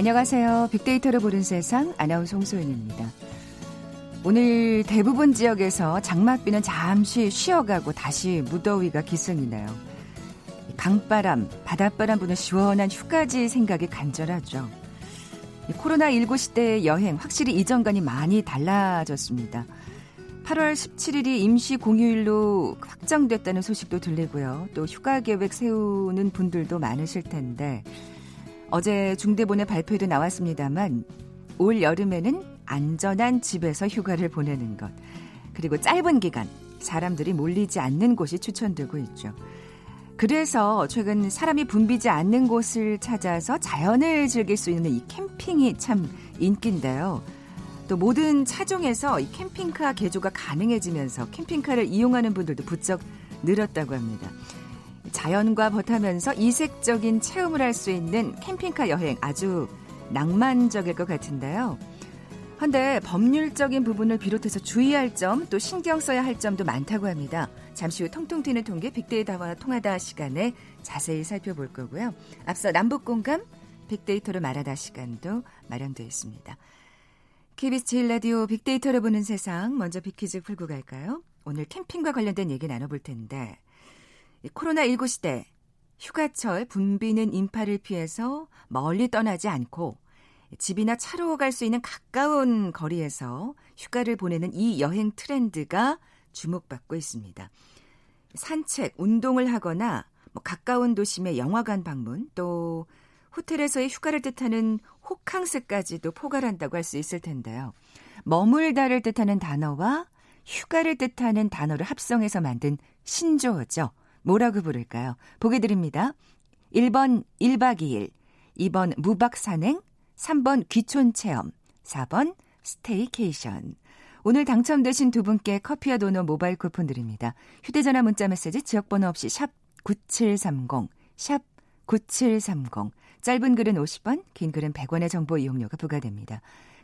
안녕하세요. 빅데이터를 보는 세상 아나운서 홍소연입니다. 오늘 대부분 지역에서 장맛비는 잠시 쉬어가고 다시 무더위가 기승이네요. 강바람, 바닷바람 부는 시원한 휴가지 생각이 간절하죠. 코로나19 시대의 여행 확실히 이전과는 많이 달라졌습니다. 8월 17일이 임시 공휴일로 확정됐다는 소식도 들리고요. 또 휴가 계획 세우는 분들도 많으실 텐데 어제 중대본의 발표에도 나왔습니다만 올 여름에는 안전한 집에서 휴가를 보내는 것 그리고 짧은 기간 사람들이 몰리지 않는 곳이 추천되고 있죠. 그래서 최근 사람이 붐비지 않는 곳을 찾아서 자연을 즐길 수 있는 이 캠핑이 참 인기인데요. 또 모든 차종에서 이 캠핑카 개조가 가능해지면서 캠핑카를 이용하는 분들도 부쩍 늘었다고 합니다. 자연과 벗하면서 이색적인 체험을 할 수 있는 캠핑카 여행 아주 낭만적일 것 같은데요. 헌데 법률적인 부분을 비롯해서 주의할 점, 또 신경 써야 할 점도 많다고 합니다. 잠시 후 통통 튀는 통계 빅데이터와 통하다 시간에 자세히 살펴볼 거고요. 앞서 남북 공감 빅데이터를 말하다 시간도 마련되어 있습니다. KBS 제일라디오 빅데이터를 보는 세상 먼저 빅퀴즈 풀고 갈까요? 오늘 캠핑과 관련된 얘기 나눠볼 텐데 코로나19 시대 휴가철 붐비는 인파를 피해서 멀리 떠나지 않고 집이나 차로 갈 수 있는 가까운 거리에서 휴가를 보내는 이 여행 트렌드가 주목받고 있습니다. 산책, 운동을 하거나 뭐 가까운 도심의 영화관 방문, 또 호텔에서의 휴가를 뜻하는 호캉스까지도 포괄한다고 할 수 있을 텐데요. 머물다를 뜻하는 단어와 휴가를 뜻하는 단어를 합성해서 만든 신조어죠. 뭐라고 부를까요? 보기 드립니다. 1번 1박 2일, 2번 무박 산행, 3번 귀촌 체험, 4번 staycation. 오늘 당첨되신 두 분께 커피와 도넛 모바일 쿠폰 드립니다. 휴대전화 문자 메시지 지역번호 없이 샵 9730, 샵 9730. 짧은 글은 50원, 긴 글은 100원의 정보 이용료가 부과됩니다.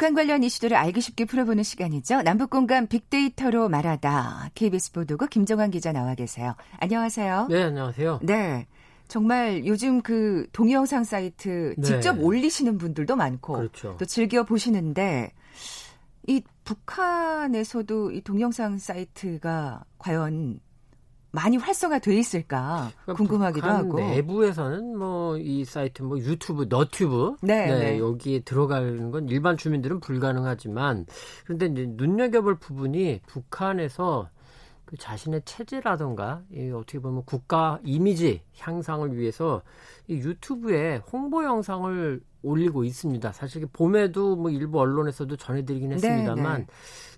북한 관련 이슈들을 알기 쉽게 풀어보는 시간이죠. 남북 공감 빅데이터로 말하다. KBS 보도국 김정환 기자 나와 계세요. 안녕하세요. 네, 안녕하세요. 네. 정말 요즘 그 동영상 사이트 네. 직접 올리시는 분들도 많고 그렇죠. 또 즐겨 보시는데 이 북한에서도 이 동영상 사이트가 과연 많이 활성화돼 있을까 궁금하기도 하고. 내부에서는 뭐 이 사이트 뭐 유튜브 너튜브. 네, 네, 네. 여기에 들어가는 건 일반 주민들은 불가능하지만. 그런데 이제 눈여겨볼 부분이 북한에서 그 자신의 체제라던가 이 어떻게 보면 국가 이미지 향상을 위해서 이 유튜브에 홍보 영상을 올리고 있습니다. 사실 봄에도 뭐 일부 언론에서도 전해드리긴 네, 했습니다만 네, 네.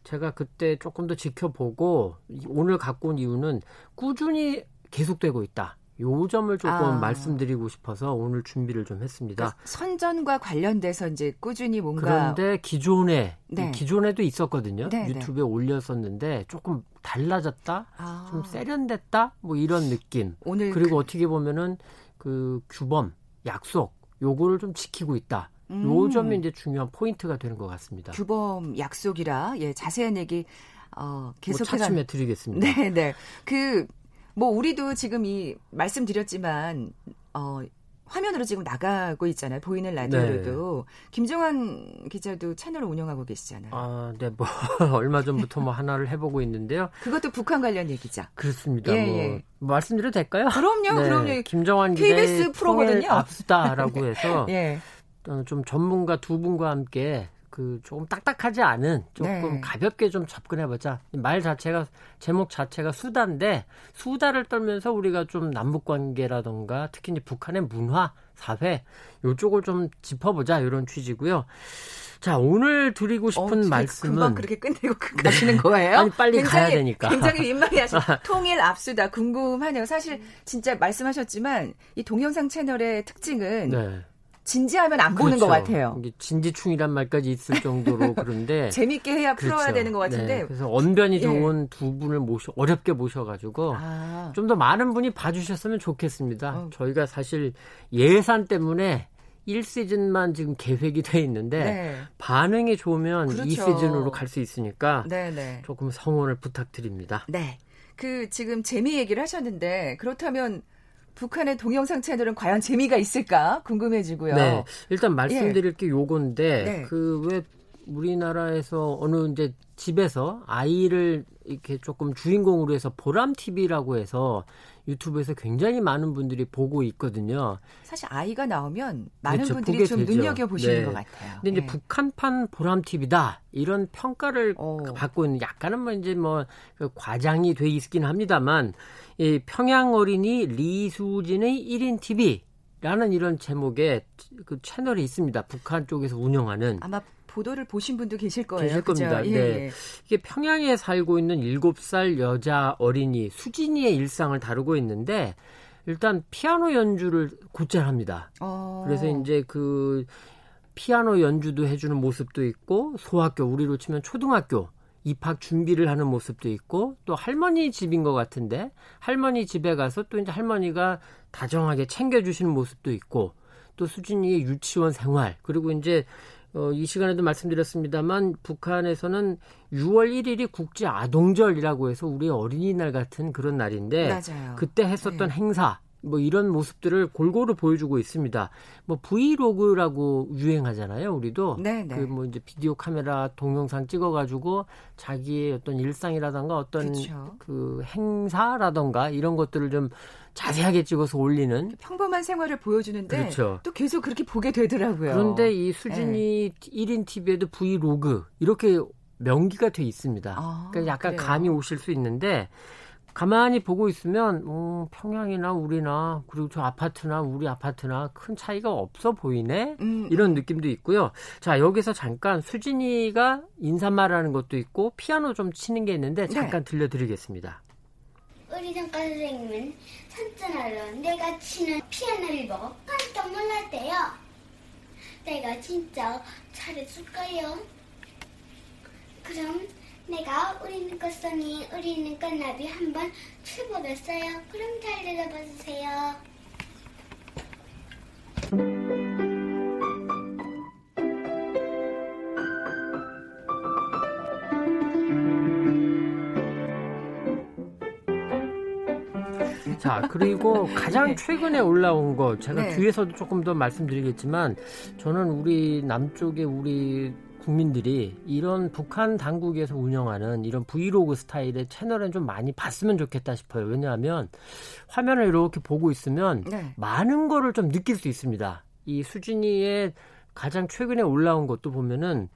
제가 그때 조금 더 지켜보고 오늘 갖고 온 이유는 꾸준히 계속되고 있다. 요 점을 조금 아. 말씀드리고 싶어서 오늘 준비를 좀 했습니다. 그러니까 선전과 관련돼서 이제 꾸준히 뭔가 그런데 기존에 네. 기존에도 있었거든요. 네, 네. 유튜브에 네. 올렸었는데 조금 달라졌다, 아. 좀 세련됐다, 뭐 이런 느낌. 오늘 그리고 그... 어떻게 보면은 그 규범, 약속 요거를 좀 지키고 있다. 음. 요 점이 이제 중요한 포인트가 되는 것 같습니다. 규범 약속이라 예 자세한 얘기 어 계속 뭐 차츰해 드리겠습니다. 네, 네. 그 뭐 우리도 지금 이 말씀드렸지만 어 화면으로 지금 나가고 있잖아요. 보이는 라디오로도. 네. 김정환 기자도 채널을 운영하고 계시잖아요. 아, 네, 뭐, 얼마 전부터 뭐 하나를 해 보고 있는데요. 그것도 북한 관련 얘기죠. 그렇습니다. 예, 뭐, 예. 말씀드려도 될까요? 그럼요, 네. 그럼요. 김정환 KBS 프로거든요. 앞수다라고 해서. 예. 좀 전문가 두 분과 함께 그 조금 딱딱하지 않은 조금 네. 가볍게 좀 접근해보자. 말 자체가 제목 자체가 수다인데 수다를 떨면서 우리가 좀 남북 관계라던가 특히 이제 북한의 문화, 사회 요쪽을 좀 짚어보자 이런 취지고요. 자 오늘 드리고 어, 싶은 어, 말씀은 금방 그렇게 끝내고 가시는 거예요? 아니 빨리 굉장히, 가야 되니까. 굉장히 민망해하시. 통일 압수다 궁금하네요. 사실 진짜 말씀하셨지만 이 동영상 채널의 특징은. 네. 진지하면 안 그렇죠. 보는 것 그렇죠. 같아요. 진지충이란 말까지 있을 정도로 그런데 재밌게 해야 그렇죠. 풀어야 되는 것 같은데. 네. 그래서 언변이 예. 좋은 두 분을 모셔 어렵게 모셔가지고 아. 좀더 많은 분이 봐주셨으면 좋겠습니다. 어. 저희가 사실 예산 때문에 1시즌만 지금 계획이 돼 있는데 네. 반응이 좋으면 그렇죠. 2시즌으로 갈 수 있으니까 네, 네. 조금 성원을 부탁드립니다. 네. 그 지금 재미 얘기를 하셨는데 그렇다면 북한의 동영상 채널은 과연 재미가 있을까 궁금해지고요. 네. 일단 말씀드릴 예. 게 요건데 네. 그왜 우리나라에서 어느 이제 집에서 아이를 이렇게 조금 주인공으로 해서 보람 TV라고 해서 유튜브에서 굉장히 많은 분들이 보고 있거든요. 사실 아이가 나오면 많은 그렇죠, 분들이 좀 눈여겨 보시는 네. 것 같아요. 근데 이제 네. 북한판 보람 TV다 이런 평가를 오. 어. 받고 있는 약간은 뭐 이제 뭐그 과장이 돼 있긴 합니다만 이 평양 어린이 리수진의 1인 TV 라는 이런 제목의 그 채널이 있습니다. 북한 쪽에서 운영하는. 아마 보도를 보신 분도 계실 거예요. 계실 그죠? 겁니다. 예, 네. 예. 이게 평양에 살고 있는 7살 여자 어린이 수진이의 일상을 다루고 있는데 일단 피아노 연주를 곧잘 합니다. 어. 그래서 이제 그 피아노 연주도 해주는 모습도 있고 소학교 우리로 치면 초등학교 입학 준비를 하는 모습도 있고 또 할머니 집인 것 같은데 할머니 집에 가서 또 이제 할머니가 다정하게 챙겨주시는 모습도 있고 또 수진이의 유치원 생활 그리고 이제 어, 이 시간에도 말씀드렸습니다만 북한에서는 6월 1일이 국제 아동절이라고 해서 우리 어린이날 같은 그런 날인데 맞아요. 그때 했었던 네. 행사 뭐 이런 모습들을 골고루 보여주고 있습니다. 뭐 브이로그라고 유행하잖아요, 우리도. 네, 네. 그뭐 이제 비디오 카메라 동영상 찍어가지고 자기의 어떤 일상이라던가 어떤 그쵸. 그 행사라던가 이런 것들을 좀 자세하게 찍어서 올리는 평범한 생활을 보여주는데 그렇죠. 또 계속 그렇게 보게 되더라고요. 그런데 이 수진이 네. 1인 TV에도 브이로그 이렇게 명기가 돼 있습니다. 아, 그러니까 약간 그래요? 감이 오실 수 있는데 가만히 보고 있으면 어, 평양이나 우리나 그리고 저 아파트나 우리 아파트나 큰 차이가 없어 보이네 음, 이런 음. 느낌도 있고요. 자 여기서 잠깐 수진이가 인사말하는 것도 있고 피아노 좀 치는 게 있는데 잠깐 네. 들려드리겠습니다. 우리 전과 선생님은 산전하러 내가 치는 피아노를 보고 깜짝 놀랐대요. 내가 진짜 잘해줄까요? 그럼 내가 우리는 꽃송이 우리는 꽃나비 한번 쳐보겠어요. 그럼 잘 들어봐 주세요. 자, 그리고 가장 네. 최근에 올라온 거 제가 네. 뒤에서도 조금 더 말씀드리겠지만 저는 우리 남쪽에 우리 국민들이 이런 북한 당국에서 운영하는 이런 브이로그 스타일의 채널은 좀 많이 봤으면 좋겠다 싶어요. 왜냐하면 화면을 이렇게 보고 있으면 네. 많은 거를 좀 느낄 수 있습니다. 이 수진이의 가장 최근에 올라온 것도 보면은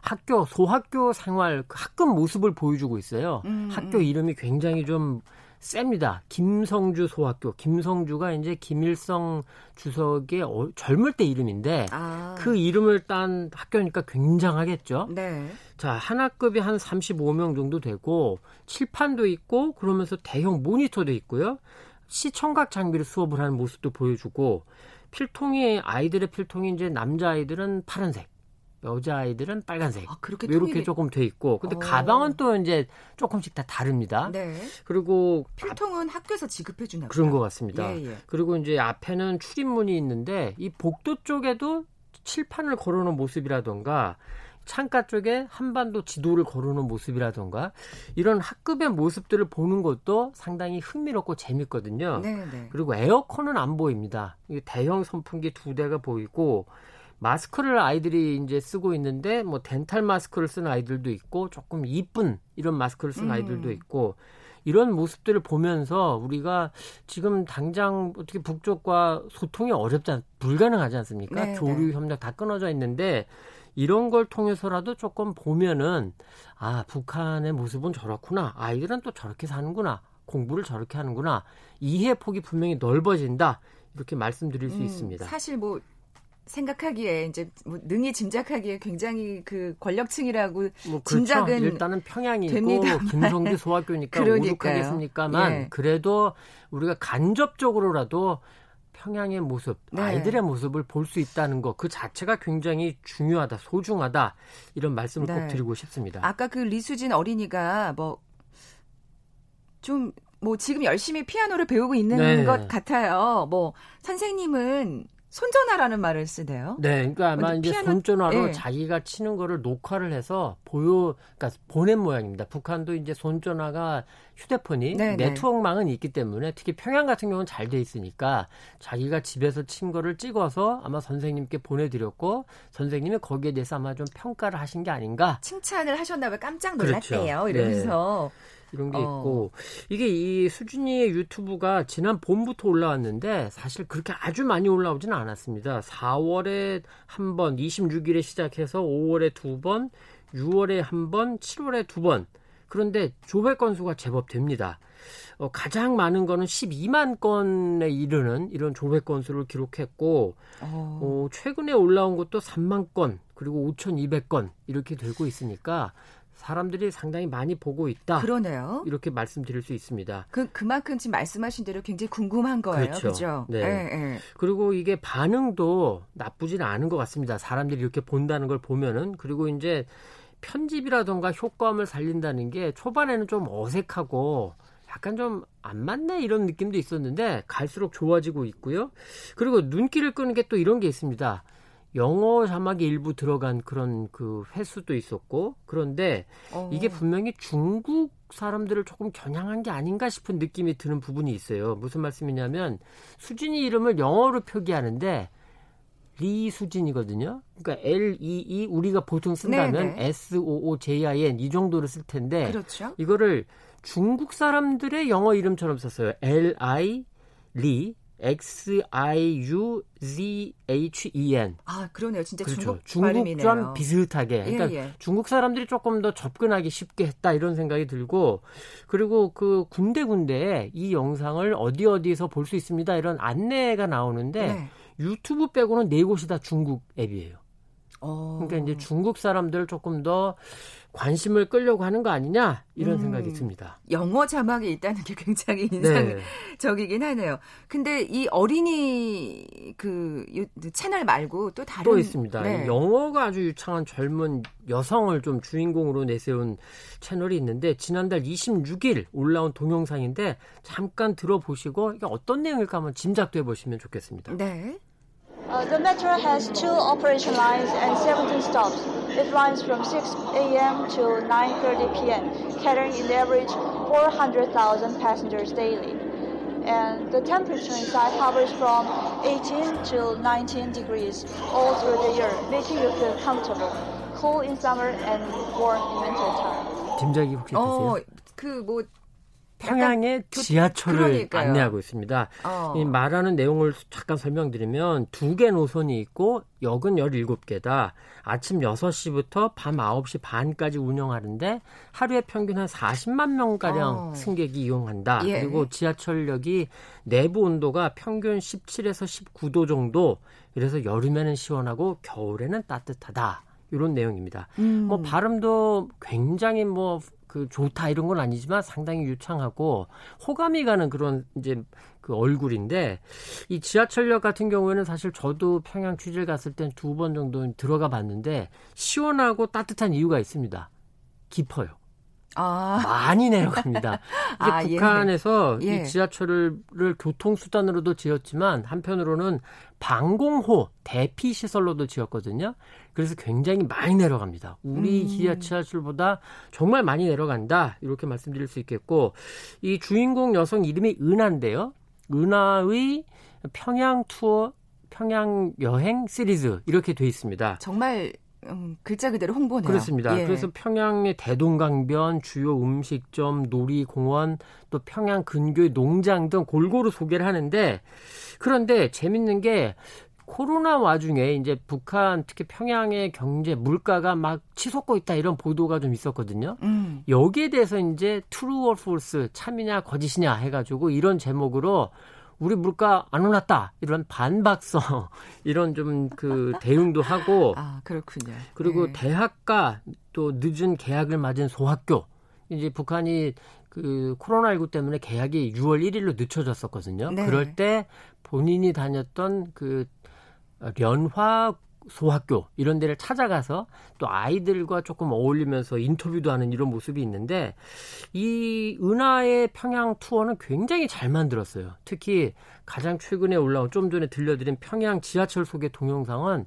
학교 소학교 생활 그 학급 모습을 보여주고 있어요. 음, 학교 음. 이름이 굉장히 좀 셉니다. 김성주 소학교. 김성주가 이제 김일성 주석의 어, 젊을 때 이름인데 아. 그 이름을 딴 학교니까 굉장하겠죠. 네. 자, 하나급이 한 35명 정도 되고 칠판도 있고 그러면서 대형 모니터도 있고요. 시청각 장비로 수업을 하는 모습도 보여주고 필통이 아이들의 필통이 이제 남자 아이들은 파란색, 여자 아이들은 빨간색 아, 그렇게 이렇게. 조금 돼 있고 근데 어. 가방은 또 이제 조금씩 다 다릅니다. 네. 그리고 필통은 학교에서 지급해 주나 그런 것 같습니다. 예, 예. 그리고 이제 앞에는 출입문이 있는데 이 복도 쪽에도 칠판을 걸어놓은 모습이라던가 창가 쪽에 한반도 지도를 걸어놓은 모습이라던가 이런 학급의 모습들을 보는 것도 상당히 흥미롭고 재밌거든요. 네, 네. 그리고 에어컨은 안 보입니다. 대형 선풍기 두 대가 보이고 마스크를 아이들이 이제 쓰고 있는데 뭐 덴탈 마스크를 쓰는 아이들도 있고 조금 이쁜 이런 마스크를 쓰는 음. 아이들도 있고 이런 모습들을 보면서 우리가 지금 당장 어떻게 북쪽과 소통이 어렵지 불가능하지 않습니까? 네, 조류 네. 협력 다 끊어져 있는데 이런 걸 통해서라도 조금 보면은 아 북한의 모습은 저렇구나 아이들은 또 저렇게 사는구나 공부를 저렇게 하는구나 이해 폭이 분명히 넓어진다 이렇게 말씀드릴 수 음, 있습니다. 사실 뭐 생각하기에 이제 뭐 능히 짐작하기에 굉장히 그 권력층이라고 뭐 그렇죠. 짐작은 일단은 평양이고 됩니다. 김성주 소학교니까 오죽하겠습니까만 예. 그래도 우리가 간접적으로라도 평양의 모습, 네. 아이들의 모습을 볼 수 있다는 것 그 자체가 굉장히 중요하다, 소중하다 이런 말씀을 네. 꼭 드리고 싶습니다. 아까 그 리수진 어린이가 뭐좀뭐 지금 열심히 피아노를 배우고 있는 네. 것 같아요. 뭐 선생님은 손전화라는 말을 쓰대요. 네, 그러니까 아마 이제 피아노... 손전화로 네. 자기가 치는 거를 녹화를 해서 보여, 그러니까 보낸 모양입니다. 북한도 이제 손전화가 휴대폰이 네, 네. 네트워크망은 있기 때문에 특히 평양 같은 경우는 잘 돼 있으니까 자기가 집에서 친 거를 찍어서 아마 선생님께 보내드렸고 선생님이 거기에 대해서 아마 좀 평가를 하신 게 아닌가. 칭찬을 하셨나 봐요. 깜짝 놀랐대요. 그렇죠. 이러면서. 네. 이런 게 어. 있고 이게 이 수준이의 유튜브가 지난 봄부터 올라왔는데 사실 그렇게 아주 많이 올라오지는 않았습니다. 4월에 한 번, 26일에 시작해서 5월에 두 번, 6월에 한 번, 7월에 두 번. 그런데 조회 건수가 제법 됩니다. 어, 가장 많은 거는 12만 건에 이르는 이런 조회 건수를 기록했고 어. 어, 최근에 올라온 것도 3만 건 그리고 5,200건 이렇게 되고 있으니까 사람들이 상당히 많이 보고 있다. 그러네요. 이렇게 말씀드릴 수 있습니다. 그 그만큼 지금 말씀하신 대로 굉장히 궁금한 거예요. 그렇죠. 그렇죠? 네. 네, 네. 그리고 이게 반응도 나쁘지는 않은 것 같습니다. 사람들이 이렇게 본다는 걸 보면은 그리고 이제 편집이라던가 효과음을 살린다는 게 초반에는 좀 어색하고 약간 좀 안 맞네 이런 느낌도 있었는데 갈수록 좋아지고 있고요. 그리고 눈길을 끄는 게 또 이런 게 있습니다. 영어 자막이 일부 들어간 그런 그 횟수도 있었고 그런데 어. 이게 분명히 중국 사람들을 조금 겨냥한 게 아닌가 싶은 느낌이 드는 부분이 있어요. 무슨 말씀이냐면 수진이 이름을 영어로 표기하는데 리수진이거든요. 그러니까 L E E 우리가 보통 쓴다면 네네. S O O J I N 이 정도를 쓸 텐데 그렇죠. 이거를 중국 사람들의 영어 이름처럼 썼어요. L I 리 X-I-U-Z-H-E-N. 아, 그러네요. 진짜 그렇죠. 중국 좀 비슷하게. 그러니까 예, 예. 중국 사람들이 조금 더 접근하기 쉽게 했다 이런 생각이 들고 그리고 그 군데 군데에 이 영상을 어디 어디에서 볼 수 있습니다. 이런 안내가 나오는데 네. 유튜브 빼고는 네 곳이 다 중국 앱이에요. 어. 그러니까 이제 중국 사람들 조금 더 관심을 끌려고 하는 거 아니냐 이런 음, 생각이 듭니다. 영어 자막이 있다는 게 굉장히 네. 인상적이긴 네. 하네요. 근데 이 어린이 그 채널 말고 또 다른 또 있습니다. 네. 영어가 아주 유창한 젊은 여성을 좀 주인공으로 내세운 채널이 있는데 지난달 26일 올라온 동영상인데 잠깐 들어보시고 이게 어떤 내용일까 한번 짐작돼 보시면 좋겠습니다. 네. Uh, the metro has two operation lines and 17 stops. It runs from 6 a.m. to 9.30 p.m., carrying an average 400,000 passengers daily. And the temperature inside hovers from 18 to 19 degrees all through the year, making you feel comfortable, cool in summer and warm in winter time. 짐작이 혹시 되세요? 어, 그뭐 평양의 지하철을 그러니까요. 안내하고 있습니다. 어. 이 말하는 내용을 잠깐 설명드리면 두 개 노선이 있고 역은 17개다. 아침 6시부터 밤 9시 반까지 운영하는데 하루에 평균 한 40만 명가량 어. 승객이 이용한다. 예. 그리고 지하철역이 내부 온도가 평균 17에서 19도 정도. 그래서 여름에는 시원하고 겨울에는 따뜻하다. 이런 내용입니다. 음. 뭐 발음도 굉장히 뭐 그 좋다 이런 건 아니지만 상당히 유창하고 호감이 가는 그런 이제 그 얼굴인데 이 지하철역 같은 경우에는 사실 저도 평양 취재를 갔을 땐 두 번 정도 들어가 봤는데 시원하고 따뜻한 이유가 있습니다. 깊어요. 아. 많이 내려갑니다. 아, 예. 북한에서 예. 이 지하철을 교통수단으로도 지었지만 한편으로는 방공호 대피 시설로도 지었거든요. 그래서 굉장히 많이 내려갑니다. 우리 음. 지하철보다 정말 많이 내려간다. 이렇게 말씀드릴 수 있겠고 이 주인공 여성 이름이 은하인데요. 은하의 평양 투어 평양 여행 시리즈 이렇게 돼 있습니다. 정말 음, 글자 그대로 홍보네요. 그렇습니다. 예. 그래서 평양의 대동강변, 주요 음식점, 놀이공원, 또 평양 근교의 농장 등 골고루 소개를 하는데 그런데 재밌는 게 코로나 와중에 이제 북한 특히 평양의 경제 물가가 막 치솟고 있다 이런 보도가 좀 있었거든요. 음. 여기에 대해서 이제 트루 or false 참이냐 거짓이냐 해가지고 이런 제목으로 우리 물가 안 올랐다 이런 반박성 이런 좀 그 대응도 하고 아 그렇군요. 그리고 네. 대학가 또 늦은 계약을 맞은 소학교 이제 북한이 그 코로나19 때문에 계약이 6월 1일로 늦춰졌었거든요. 네. 그럴 때 본인이 다녔던 그 연화 소학교 이런 데를 찾아가서 또 아이들과 조금 어울리면서 인터뷰도 하는 이런 모습이 있는데 이 은하의 평양 투어는 굉장히 잘 만들었어요. 특히 가장 최근에 올라온 좀 전에 들려드린 평양 지하철 속의 동영상은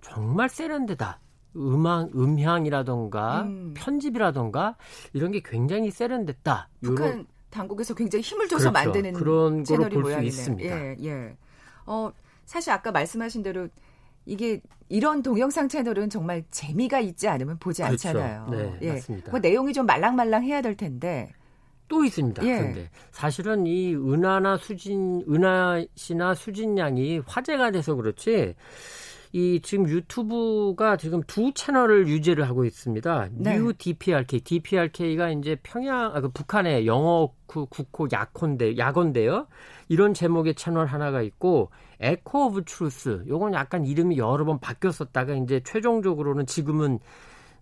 정말 세련되다. 음악, 음향이라던가 음. 편집이라던가 이런 게 굉장히 세련됐다. 북한 요런, 당국에서 굉장히 힘을 줘서 그렇죠. 만드는 그런 채널이 볼수 있습니다. 예, 예. 어, 사실 아까 말씀하신 대로 이게 이런 동영상 채널은 정말 재미가 있지 않으면 보지 그렇죠. 않잖아요. 네, 예. 맞습니다. 뭐 내용이 좀 말랑말랑 해야 될 텐데. 또 있습니다. 예. 그런데 사실은 이 은하나 수진, 은하 씨나 수진 양이 화제가 돼서 그렇지 이 지금 유튜브가 지금 두 채널을 유지를 하고 있습니다. 네. New DPRK, DPRK가 이제 평양, 아, 그 북한의 영어 국호 약언데 약언데요. 이런 제목의 채널 하나가 있고 Echo of Truth. 요건 약간 이름이 여러 번 바뀌었었다가 이제 최종적으로는 지금은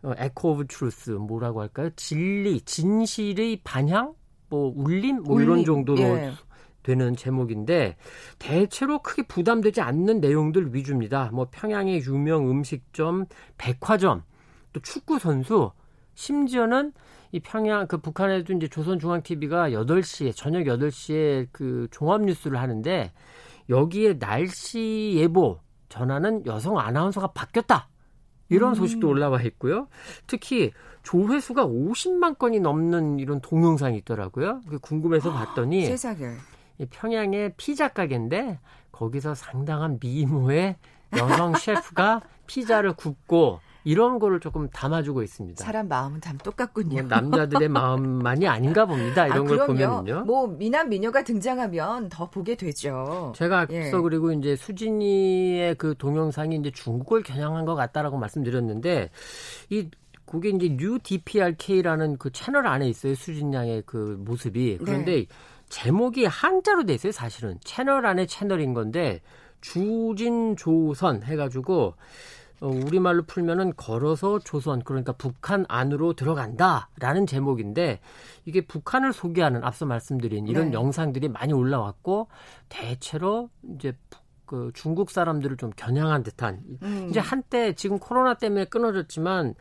어, Echo of Truth 뭐라고 할까요? 진리, 진실의 반향, 뭐 울림, 뭐 울림. 이런 정도로 예. 되는 제목인데 대체로 크게 부담되지 않는 내용들 위주입니다. 뭐 평양의 유명 음식점, 백화점, 또 축구 선수, 심지어는 이 평양 그 북한에도 이제 조선중앙TV가 8시에 저녁 8시에 그 종합 뉴스를 하는데 여기에 날씨 예보 전하는 여성 아나운서가 바뀌었다. 이런 음. 소식도 올라와 있고요. 특히 조회수가 50만 건이 넘는 이런 동영상이 있더라고요. 궁금해서 봤더니 세상에. 평양의 피자 가게인데 거기서 상당한 미모의 여성 셰프가 피자를 굽고 이런 거를 조금 담아주고 있습니다. 사람 마음은 참 똑같군요. 뭐 남자들의 마음만이 아닌가 봅니다. 이런 아, 걸 보면요. 뭐 미남 미녀가 등장하면 더 보게 되죠. 제가 앞서 예. 그리고 이제 수진이의 그 동영상이 이제 중국을 겨냥한 것 같다라고 말씀드렸는데 이 그게 이제 New DPRK라는 그 채널 안에 있어요. 수진 양의 그 모습이. 그런데 네. 제목이 한자로 돼 있어요, 사실은. 채널 안에 채널인 건데 주진조선 해가지고 어, 우리말로 풀면은 걸어서 조선 그러니까 북한 안으로 들어간다라는 제목인데 이게 북한을 소개하는 앞서 말씀드린 이런 네. 영상들이 많이 올라왔고 대체로 이제 그 중국 사람들을 좀 겨냥한 듯한 음. 이제 한때 지금 코로나 때문에 끊어졌지만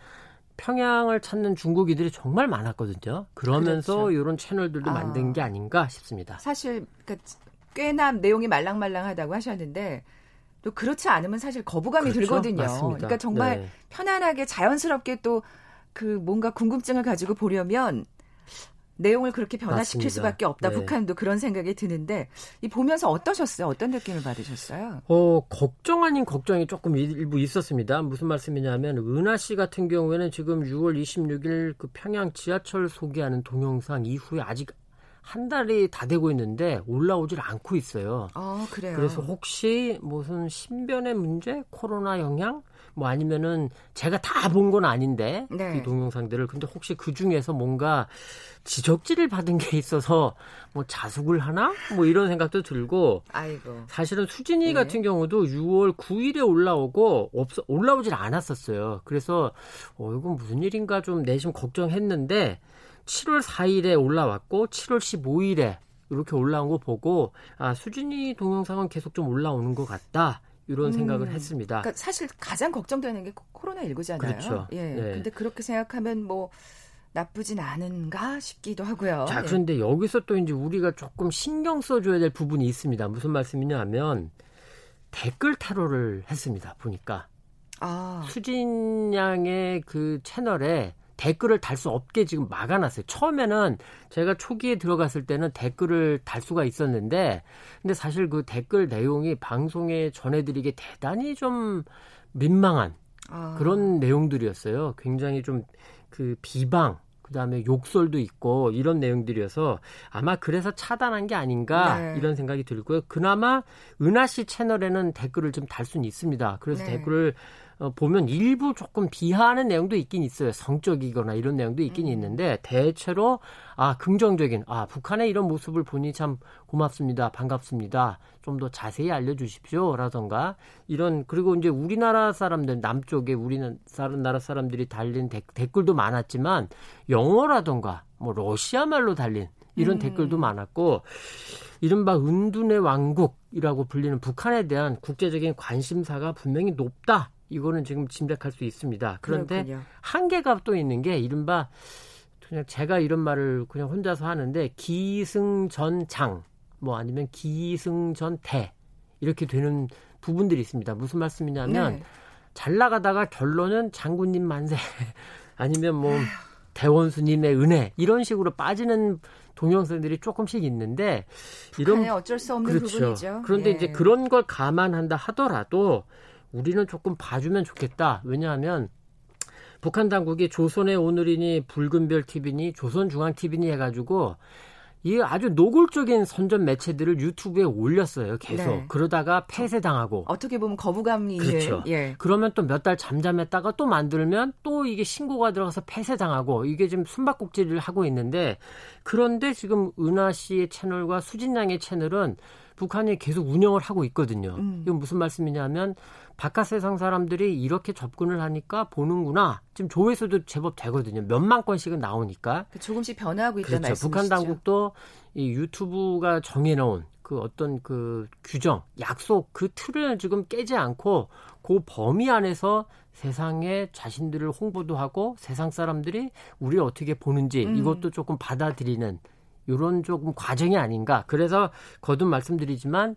평양을 찾는 중국이들이 정말 많았거든요. 그러면서 그렇죠. 이런 채널들도 아. 만든 게 아닌가 싶습니다. 사실 그러니까 꽤나 내용이 말랑말랑하다고 하셨는데 또 그렇지 않으면 사실 거부감이 그렇죠? 들거든요. 맞습니다. 그러니까 정말 네. 편안하게 자연스럽게 또 그 뭔가 궁금증을 가지고 보려면 내용을 그렇게 변화시킬 맞습니다. 수밖에 없다. 네. 북한도 그런 생각이 드는데 이 보면서 어떠셨어요? 어떤 느낌을 받으셨어요? 어 걱정 아닌 걱정이 조금 일부 있었습니다. 무슨 말씀이냐면 은하 씨 같은 경우에는 지금 6월 26일 그 평양 지하철 소개하는 동영상 이후에 아직 한 달이 다 되고 있는데 올라오질 않고 있어요. 아, 그래요. 그래서 혹시 무슨 신변의 문제, 코로나 영향, 뭐 아니면은 제가 다 본 건 아닌데 네. 이 동영상들을 근데 혹시 그 중에서 뭔가 지적질을 받은 게 있어서 뭐 자숙을 하나 뭐 이런 생각도 들고 아이고. 사실은 수진이 네. 같은 경우도 6월 9일에 올라오고 없어 올라오질 않았었어요. 그래서 어 이건 무슨 일인가 좀 내심 걱정했는데 7월 4일에 올라왔고 7월 15일에 이렇게 올라온 거 보고 아 수진이 동영상은 계속 좀 올라오는 것 같다. 이런 음, 생각을 했습니다. 그러니까 사실 가장 걱정되는 게 코로나 19잖아요. 그렇죠. 예. 네. 근데 그렇게 생각하면 뭐 나쁘진 않은가 싶기도 하고요. 자, 예. 그런데 예. 여기서 또 이제 우리가 조금 신경 써줘야 될 부분이 있습니다. 무슨 말씀이냐 하면 댓글 타로를 했습니다. 보니까. 아. 수진 양의 그 채널에 댓글을 달 수 없게 지금 막아놨어요. 처음에는 제가 초기에 들어갔을 때는 댓글을 달 수가 있었는데, 근데 사실 그 댓글 내용이 방송에 전해드리기 대단히 좀 민망한 아. 그런 내용들이었어요. 굉장히 좀 그 비방, 그 다음에 욕설도 있고 이런 내용들이어서 아마 그래서 차단한 게 아닌가 네. 이런 생각이 들고요. 그나마 은하 씨 채널에는 댓글을 좀 달 수는 있습니다. 그래서 네. 댓글을 어, 보면 일부 조금 비하하는 내용도 있긴 있어요. 성적이거나 이런 내용도 있긴 음. 있는데 대체로 아 긍정적인 아 북한의 이런 모습을 보니 참 고맙습니다, 반갑습니다. 좀 더 자세히 알려주십시오라던가 이런 그리고 이제 우리나라 사람들 남쪽에 우리나라 사람들이 달린 데, 댓글도 많았지만 영어라던가 뭐 러시아 말로 달린 이런 음. 댓글도 많았고 이른바 은둔의 왕국이라고 불리는 북한에 대한 국제적인 관심사가 분명히 높다. 이거는 지금 짐작할 수 있습니다. 그런데 그렇군요. 한계가 또 있는 게 이른바 그냥 제가 이런 말을 그냥 혼자서 하는데 기승전장 뭐 아니면 기승전대 이렇게 되는 부분들이 있습니다. 무슨 말씀이냐면 네. 잘 나가다가 결론은 장군님 만세 아니면 뭐 대원수님의 은혜 이런 식으로 빠지는 동영상들이 조금씩 있는데 이런 어쩔 수 없는 그렇죠. 부분이죠. 그런데 예. 이제 그런 걸 감안한다 하더라도 우리는 조금 봐주면 좋겠다. 왜냐하면 북한 당국이 조선의 오늘이니 붉은별 TV니 조선중앙 TV니 해가지고 이 아주 노골적인 선전 매체들을 유튜브에 올렸어요. 계속 네. 그러다가 폐쇄당하고 어떻게 보면 거부감이 그렇죠. 예. 그러면 또 몇 달 잠잠했다가 또 만들면 또 이게 신고가 들어가서 폐쇄당하고 이게 지금 숨바꼭질을 하고 있는데 그런데 지금 은하 씨의 채널과 수진 양의 채널은 북한이 계속 운영을 하고 있거든요. 음. 이건 무슨 말씀이냐면 바깥 세상 사람들이 이렇게 접근을 하니까 보는구나. 지금 조회수도 제법 되거든요. 몇만 건씩은 나오니까. 그 조금씩 변화하고 있다는 그렇죠. 말씀이시죠. 북한 당국도 이 유튜브가 정해놓은 그 어떤 그 규정, 약속 그 틀을 지금 깨지 않고 그 범위 안에서 세상에 자신들을 홍보도 하고 세상 사람들이 우리를 어떻게 보는지 음. 이것도 조금 받아들이는 요런 조금 과정이 아닌가. 그래서 거듭 말씀드리지만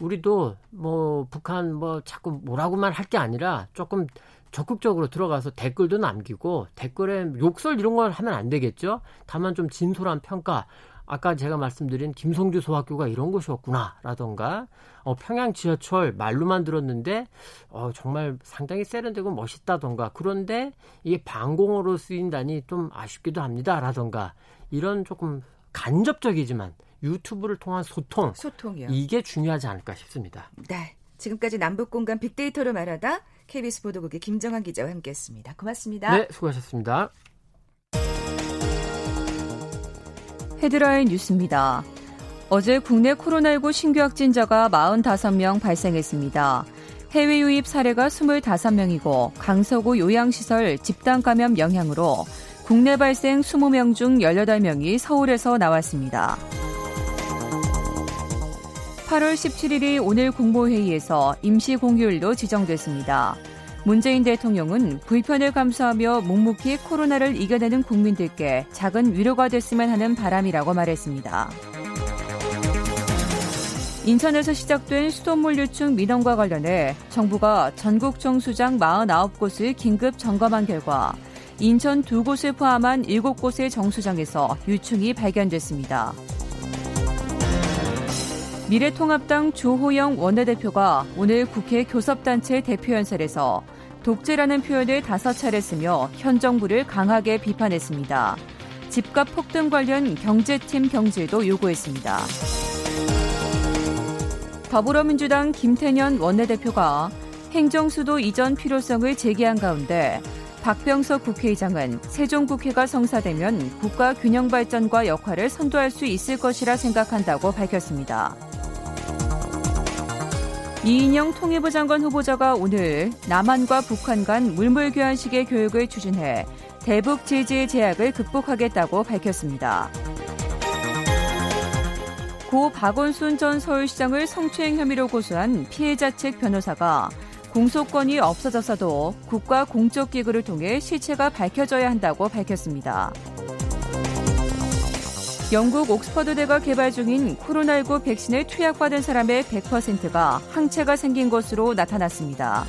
우리도 뭐 북한 뭐 자꾸 뭐라고만 할 게 아니라 조금 적극적으로 들어가서 댓글도 남기고 댓글에 욕설 이런 걸 하면 안 되겠죠. 다만 좀 진솔한 평가. 아까 제가 말씀드린 김성주 소학교가 이런 곳이었구나라던가 어, 평양 지하철 말로만 들었는데 어, 정말 상당히 세련되고 멋있다던가 그런데 이게 방공으로 쓰인다니 좀 아쉽기도 합니다라던가 이런 조금 간접적이지만 유튜브를 통한 소통, 소통이요. 이게 중요하지 않을까 싶습니다. 네. 지금까지 남북 공간 빅데이터로 말하다 KBS 보도국의 김정한 기자와 함께했습니다. 고맙습니다. 네, 수고하셨습니다. 헤드라인 뉴스입니다. 어제 국내 코로나19 신규 확진자가 45명 발생했습니다. 해외 유입 사례가 25명이고 강서구 요양시설 집단 감염 영향으로 국내 발생 20명 중 18명이 서울에서 나왔습니다. 8월 17일이 오늘 공보회의에서 임시 공휴일로 지정됐습니다. 문재인 대통령은 불편을 감수하며 묵묵히 코로나를 이겨내는 국민들께 작은 위로가 됐으면 하는 바람이라고 말했습니다. 인천에서 시작된 수돗물 유충 민원과 관련해 정부가 전국 정수장 49곳을 긴급 점검한 결과 인천 두 곳을 포함한 7곳의 정수장에서 유충이 발견됐습니다. 미래통합당 조호영 원내대표가 오늘 국회 교섭단체 대표연설에서 독재라는 표현을 다섯 차례 쓰며 현 정부를 강하게 비판했습니다. 집값 폭등 관련 경제팀 경질도 요구했습니다. 더불어민주당 김태년 원내대표가 행정수도 이전 필요성을 제기한 가운데 박병석 국회의장은 세종국회가 성사되면 국가 균형 발전과 역할을 선도할 수 있을 것이라 생각한다고 밝혔습니다. 이인영 통일부 장관 후보자가 오늘 남한과 북한 간 물물 교환식의 교육을 추진해 대북 제재의 제약을 극복하겠다고 밝혔습니다. 고 박원순 전 서울시장을 성추행 혐의로 고소한 피해자 측 변호사가 공소권이 없어졌어도 국가 공적 기구를 통해 실체가 밝혀져야 한다고 밝혔습니다. 영국 옥스퍼드대가 개발 중인 코로나19 백신을 투약받은 사람의 100%가 항체가 생긴 것으로 나타났습니다.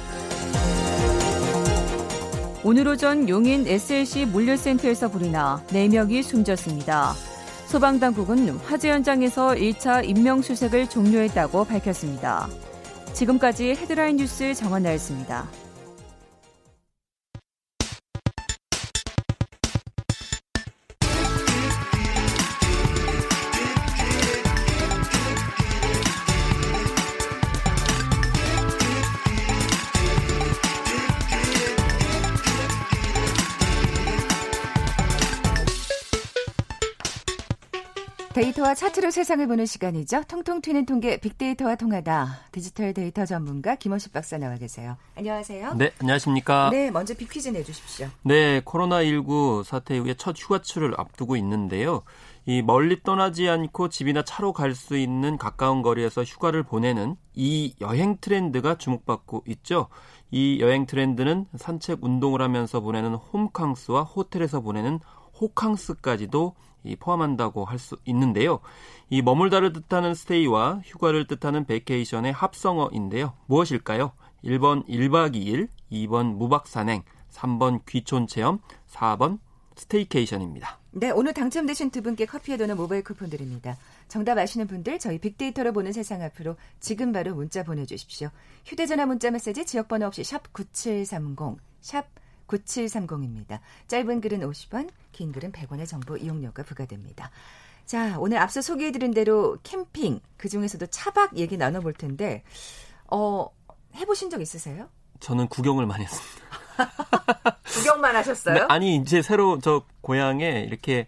오늘 오전 용인 SLC 물류센터에서 불이 나 4명이 숨졌습니다. 소방당국은 화재 현장에서 1차 인명수색을 종료했다고 밝혔습니다. 지금까지 헤드라인 뉴스 정원 나였습니다. 데이터와 차트로 세상을 보는 시간이죠. 통통 튀는 통계 빅데이터와 통하다. 디지털 데이터 전문가 김원식 박사 나와 계세요. 안녕하세요. 네, 안녕하십니까. 네, 먼저 빅퀴즈 내주십시오. 네, 코로나19 사태 이후에 첫 휴가철을 앞두고 있는데요. 이 멀리 떠나지 않고 집이나 차로 갈 수 있는 가까운 거리에서 휴가를 보내는 이 여행 트렌드가 주목받고 있죠. 이 여행 트렌드는 산책 운동을 하면서 보내는 홈캉스와 호텔에서 보내는 호캉스까지도 이 포함한다고 할 수 있는데요. 이 머물다를 뜻하는 stay와 휴가를 뜻하는 vacation의 합성어인데요. 무엇일까요? 1번 1박 2일, 2번 무박 산행, 3번 귀촌 체험, 4번 staycation입니다. 네, 오늘 당첨되신 두 분께 커피와 도넛 모바일 쿠폰 드립니다. 정답 아시는 분들 저희 빅데이터로 보는 세상 앞으로 지금 바로 문자 보내주십시오. 휴대전화 문자 메시지 지역번호 없이 샵 9730, 샵 9730입니다. 짧은 글은 50원, 긴 글은 100원의 정보 이용료가 부과됩니다. 자, 오늘 앞서 소개해드린 대로 캠핑, 그 중에서도 차박 얘기 나눠볼 텐데, 어, 해보신 적 있으세요? 저는 구경을 많이 했습니다. 구경만 하셨어요? 네, 아니 이제 새로 저 고향에 이렇게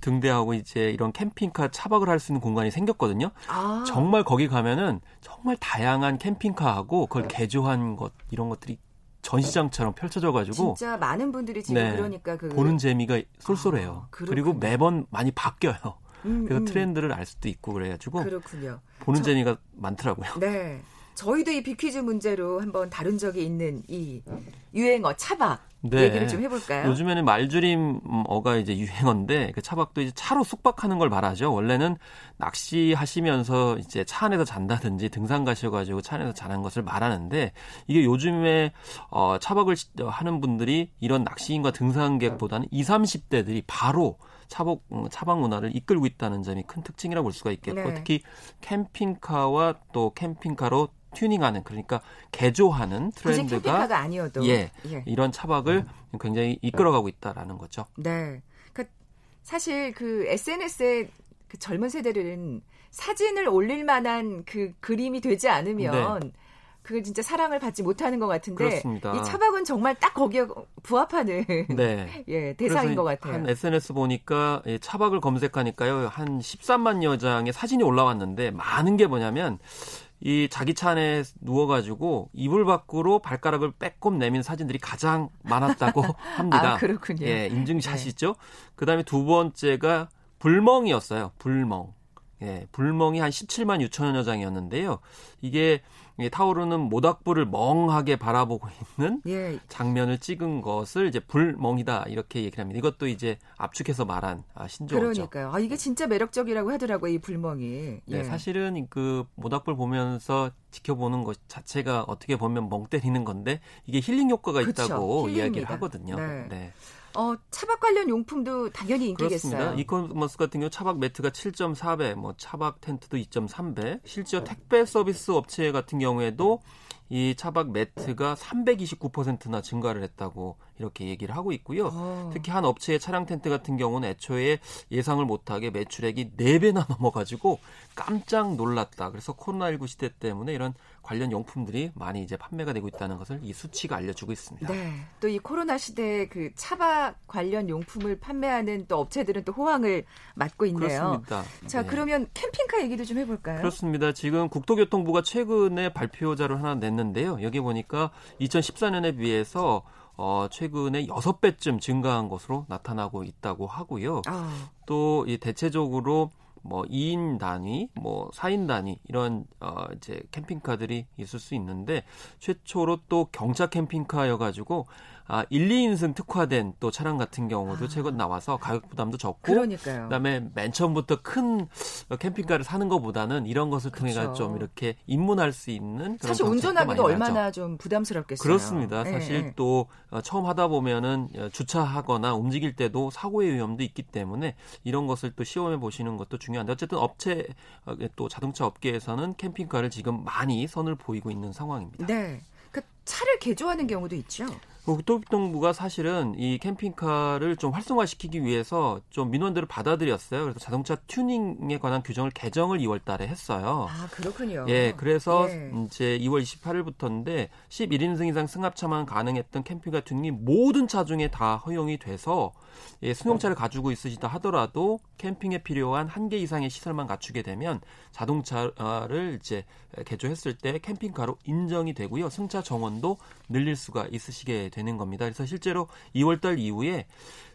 등대하고 이제 이런 캠핑카 차박을 할 수 있는 공간이 생겼거든요. 아. 정말 거기 가면은 정말 다양한 캠핑카하고 그걸 개조한 것 이런 것들이 전시장처럼 펼쳐져 가지고 진짜 많은 분들이 지금 네, 그러니까 그 보는 재미가 쏠쏠해요. 아, 그리고 매번 많이 바뀌어요. 음, 그래서 음. 트렌드를 알 수도 있고 그래가지고 그렇군요. 보는 저, 재미가 많더라고요. 네. 저희도 이 비퀴즈 문제로 한번 다룬 적이 있는 이 유행어 차박 네. 얘기를 좀 해볼까요? 요즘에는 말줄임 어가 이제 유행어인데 그 차박도 이제 차로 숙박하는 걸 말하죠. 원래는 낚시하시면서 이제 차 안에서 잔다든지 등산 가셔가지고 차 안에서 자는 것을 말하는데 이게 요즘에 어, 차박을 하는 분들이 이런 낚시인과 등산객보다는 20, 30대들이 바로 차박, 음, 차박 문화를 이끌고 있다는 점이 큰 특징이라고 볼 수가 있겠고 네. 특히 캠핑카와 또 캠핑카로 튜닝하는 그러니까 개조하는 트렌드가 아니어도 예, 예. 이런 차박을 굉장히 이끌어가고 있다라는 거죠. 네. 그러니까 사실 그 SNS에 그 젊은 세대들은 사진을 올릴 만한 그 그림이 되지 않으면 네. 그걸 진짜 사랑을 받지 못하는 것 같은데 그렇습니다. 이 차박은 정말 딱 거기에 부합하는 네. 예, 대상인 것 같아요. 한 SNS 보니까 차박을 검색하니까요 한 13만 여 장의 사진이 올라왔는데 많은 게 뭐냐면 이 자기 차 안에 누워가지고 이불 밖으로 발가락을 빼꼼 내민 사진들이 가장 많았다고 합니다. 아, 그렇군요. 예, 인증샷이죠. 네. 그 다음에 두 번째가 불멍이었어요. 불멍. 예, 불멍이 한 17만 6천여 장이었는데요. 이게 타오르는 모닥불을 멍하게 바라보고 있는 예. 장면을 찍은 것을 이제 불멍이다 이렇게 얘기를 합니다. 이것도 이제 압축해서 말한 아, 신조어죠. 그러니까요. 아, 이게 진짜 매력적이라고 하더라고요. 이 불멍이. 네, 예. 네, 사실은 그 모닥불 보면서 지켜보는 것 자체가 어떻게 보면 멍 때리는 건데 이게 힐링 효과가 그쵸, 있다고 힐링입니다. 이야기를 하거든요. 네. 네. 어, 차박 관련 용품도 당연히 인기겠어요. 그렇습니다. 이코머스 같은 경우 차박 매트가 7.4배, 뭐 차박 텐트도 2.3배. 실제 택배 서비스 업체 같은 경우에도 이 차박 매트가 329%나 증가를 했다고 이렇게 얘기를 하고 있고요. 어. 특히 한 업체의 차량 텐트 같은 경우는 애초에 예상을 못하게 매출액이 4배나 넘어가지고 깜짝 놀랐다. 그래서 코로나19 시대 때문에 이런 관련 용품들이 많이 이제 판매가 되고 있다는 것을 이 수치가 알려주고 있습니다. 네. 또 이 코로나 시대에 그 차박 관련 용품을 판매하는 또 업체들은 또 호황을 맞고 있네요. 그렇습니다. 자, 네. 그러면 캠핑카 얘기도 좀 해볼까요? 그렇습니다. 지금 국토교통부가 최근에 발표자를 하나 냈는데요. 여기 보니까 2014년에 비해서 어, 최근에 6배쯤 증가한 것으로 나타나고 있다고 하고요. 아. 또이 대체적으로 뭐 2인 단위, 뭐 4인 단위 이런 어 이제 캠핑카들이 있을 수 있는데 최초로 또 경차 캠핑카여 가지고 아, 1, 2인승 특화된 또 차량 같은 경우도 아. 최근 나와서 가격 부담도 적고 그러니까요. 그다음에 맨 처음부터 큰 캠핑카를 사는 것보다는 이런 것을 통해 좀 이렇게 입문할 수 있는 그런 사실 운전하기도 얼마나 좀 부담스럽겠어요. 그렇습니다. 네. 사실 또 어, 처음 하다 보면은 어, 주차하거나 움직일 때도 사고의 위험도 있기 때문에 이런 것을 또 시험해 보시는 것도 중요한데 어쨌든 업체 어, 또 자동차 업계에서는 캠핑카를 지금 많이 선을 보이고 있는 상황입니다. 네. 그 차를 개조하는 경우도 있죠. 국토교통부가 사실은 이 캠핑카를 좀 활성화시키기 위해서 좀 민원들을 받아들였어요. 그래서 자동차 튜닝에 관한 규정을 개정을 2월 달에 했어요. 아, 그렇군요. 예, 그래서 예. 이제 2월 28일부터인데 11인승 이상 승합차만 가능했던 캠핑카 튜닝이 모든 차 중에 다 허용이 돼서 예, 승용차를 가지고 있으시다 하더라도 캠핑에 필요한 한 개 이상의 시설만 갖추게 되면 자동차를 이제 개조했을 때 캠핑카로 인정이 되고요. 승차 정원도 늘릴 수가 있으시게 되는 겁니다. 그래서 실제로 2월달 이후에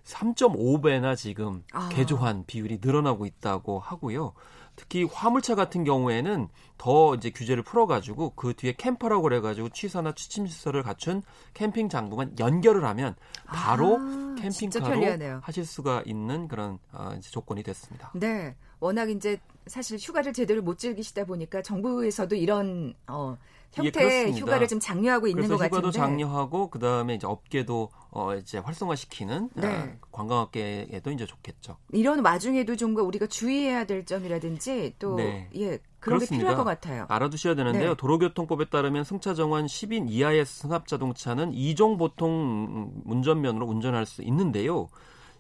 3.5배나 지금 아. 개조한 비율이 늘어나고 있다고 하고요. 특히 화물차 같은 경우에는 더 이제 규제를 풀어가지고 그 뒤에 캠퍼라고 그래가지고 취사나 취침 시설을 갖춘 캠핑 장부만 연결을 하면 바로 아, 캠핑카로 하실 수가 있는 그런 어, 이제 조건이 됐습니다. 네, 워낙 이제 사실 휴가를 제대로 못 즐기시다 보니까 정부에서도 이런 어, 형태의 예, 휴가를 좀 장려하고 있는 것 같은데. 휴가도 장려하고 그다음에 이제 업계도 어 이제 활성화시키는 네. 아, 관광업계에도 이제 좋겠죠. 이런 와중에도 좀 우리가 주의해야 될 점이라든지 또 네. 예. 그런. 게 필요할 것 같아요. 알아두셔야 되는데요. 네. 도로교통법에 따르면 승차 정원 10인 이하의 승합 자동차는 2종 보통 운전면으로 운전할 수 있는데요.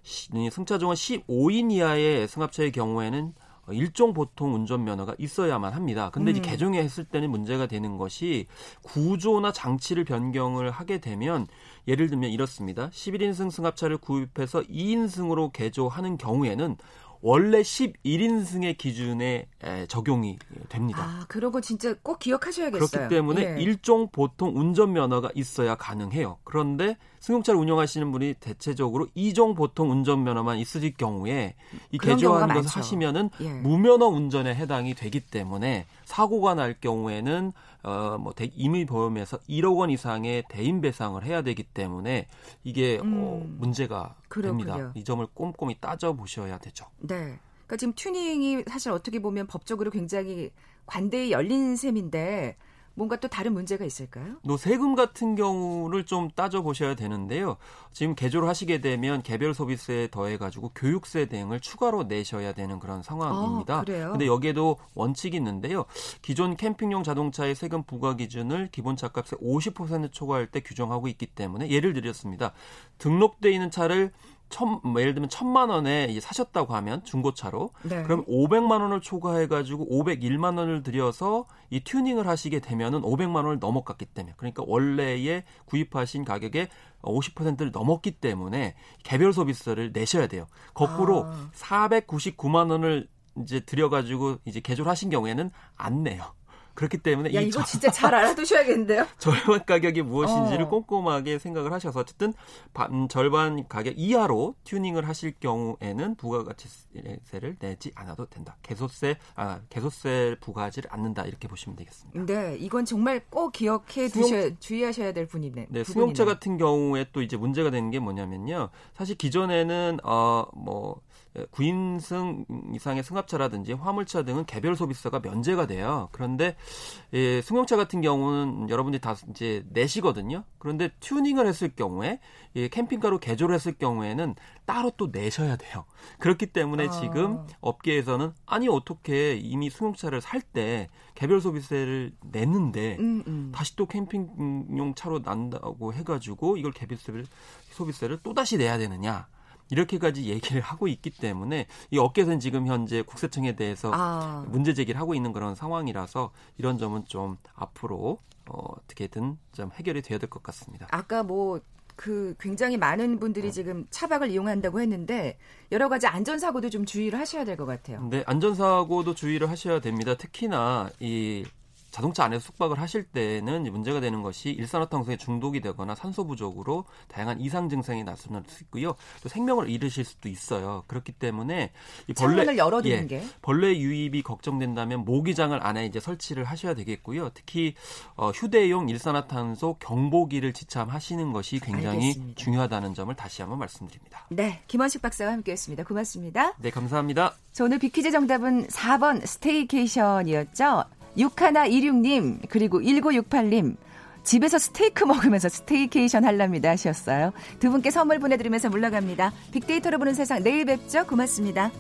승차 정원 15인 이하의 승합차의 경우에는 일종 보통 운전면허가 있어야만 합니다. 근데 음. 이제 개정에 했을 때는 문제가 되는 것이 구조나 장치를 변경을 하게 되면 예를 들면 이렇습니다. 11인승 승합차를 구입해서 2인승으로 개조하는 경우에는 원래 11인승의 기준에 적용이 됩니다. 아, 그런 거 진짜 꼭 기억하셔야겠어요. 그렇기 때문에 예. 일종 보통 운전면허가 있어야 가능해요. 그런데 승용차를 운영하시는 분이 대체적으로 이종 보통 운전면허만 있으실 경우에 이 개조한 것을. 하시면은 예. 무면허 운전에 해당이 되기 때문에 사고가 날 경우에는 어뭐 임의 보험에서 1억 원 이상의 대인 배상을 해야 되기 때문에 이게 어, 음, 어, 문제가 그렇군요. 됩니다. 이 점을 꼼꼼히 따져 보셔야 되죠. 네. 그러니까 지금 튜닝이 사실 어떻게 보면 법적으로 굉장히 관대히 열린 셈인데 뭔가 또 다른 문제가 있을까요? 또 세금 같은 경우를 좀 따져 보셔야 되는데요. 지금 개조를 하시게 되면 개별 소비세에 더해 가지고 교육세 등을 추가로 내셔야 되는 그런 상황입니다. 아, 그래요? 근데 여기에도 원칙이 있는데요. 기존 캠핑용 자동차의 세금 부과 기준을 기본 차값의 50% 초과할 때 규정하고 있기 때문에 예를 들었습니다. 등록돼 있는 차를 천, 뭐 예를 들면 천만 원에 사셨다고 하면 중고차로 네. 그럼 500만 원을 초과해 가지고 501만 원을 들여서 이 튜닝을 하시게 되면은 500만 원을 넘어갔기 때문에 그러니까 원래의 구입하신 가격의 50%를 넘었기 때문에 개별 소비세를 내셔야 돼요. 거꾸로 아. 499만 원을 이제 들여 가지고 이제 개조를 하신 경우에는 안 내요. 그렇기 때문에 야, 이 이거 진짜 잘 알아두셔야겠는데요. 저렴한 가격이 무엇인지를 어. 꼼꼼하게 생각을 하셔서 어쨌든 반, 절반 가격 이하로 튜닝을 하실 경우에는 부가가치세를 내지 않아도 된다. 개소세 아 개소세 부과하지를 않는다 이렇게 보시면 되겠습니다. 네, 이건 정말 꼭 기억해 두셔 주의하셔야 될 분이네. 네, 수용차 같은 경우에 또 이제 문제가 되는 게 뭐냐면요. 사실 기존에는 어뭐 9인승 이상의 승합차라든지 화물차 등은 개별 소비세가 면제가 돼요. 그런데 예, 승용차 같은 경우는 여러분들이 다 이제 내시거든요. 그런데 튜닝을 했을 경우에 예, 캠핑카로 개조를 했을 경우에는 따로 또 내셔야 돼요. 그렇기 때문에 아. 지금 업계에서는 아니 어떻게 이미 승용차를 살 때 개별 소비세를 냈는데 음, 음. 다시 또 캠핑용 차로 난다고 해가지고 이걸 개별 소비세를 또 다시 내야 되느냐? 이렇게까지 얘기를 하고 있기 때문에 이 업계에서는 지금 현재 국세청에 대해서 아. 문제 제기를 하고 있는 그런 상황이라서 이런 점은 좀 앞으로 어, 어떻게든 좀 해결이 돼야 될 것 같습니다. 아까 뭐그 굉장히 많은 분들이 네. 지금 차박을 이용한다고 했는데 여러 가지 안전사고도 좀 주의를 하셔야 될 것 같아요. 네, 안전사고도 주의를 하셔야 됩니다. 특히나 이 자동차 안에서 숙박을 하실 때는 문제가 되는 것이 일산화탄소에 중독이 되거나 산소 부족으로 다양한 이상 증상이 나타날 수 있고요. 또 생명을 잃으실 수도 있어요. 그렇기 때문에 이 벌레 열어두는 예, 게 벌레 유입이 걱정된다면 모기장을 안에 이제 설치를 하셔야 되겠고요. 특히 어, 휴대용 일산화탄소 경보기를 지참하시는 것이 굉장히 알겠습니다. 중요하다는 점을 다시 한번 말씀드립니다. 네, 김원식 박사와 함께했습니다. 고맙습니다. 네, 감사합니다. 자, 오늘 비키즈 정답은 4번 staycation이었죠. 6126님, 그리고 1968님, 집에서 스테이크 먹으면서 staycation 할랍니다 하셨어요. 두 분께 선물 보내드리면서 물러갑니다. 빅데이터로 보는 세상 내일 뵙죠. 고맙습니다.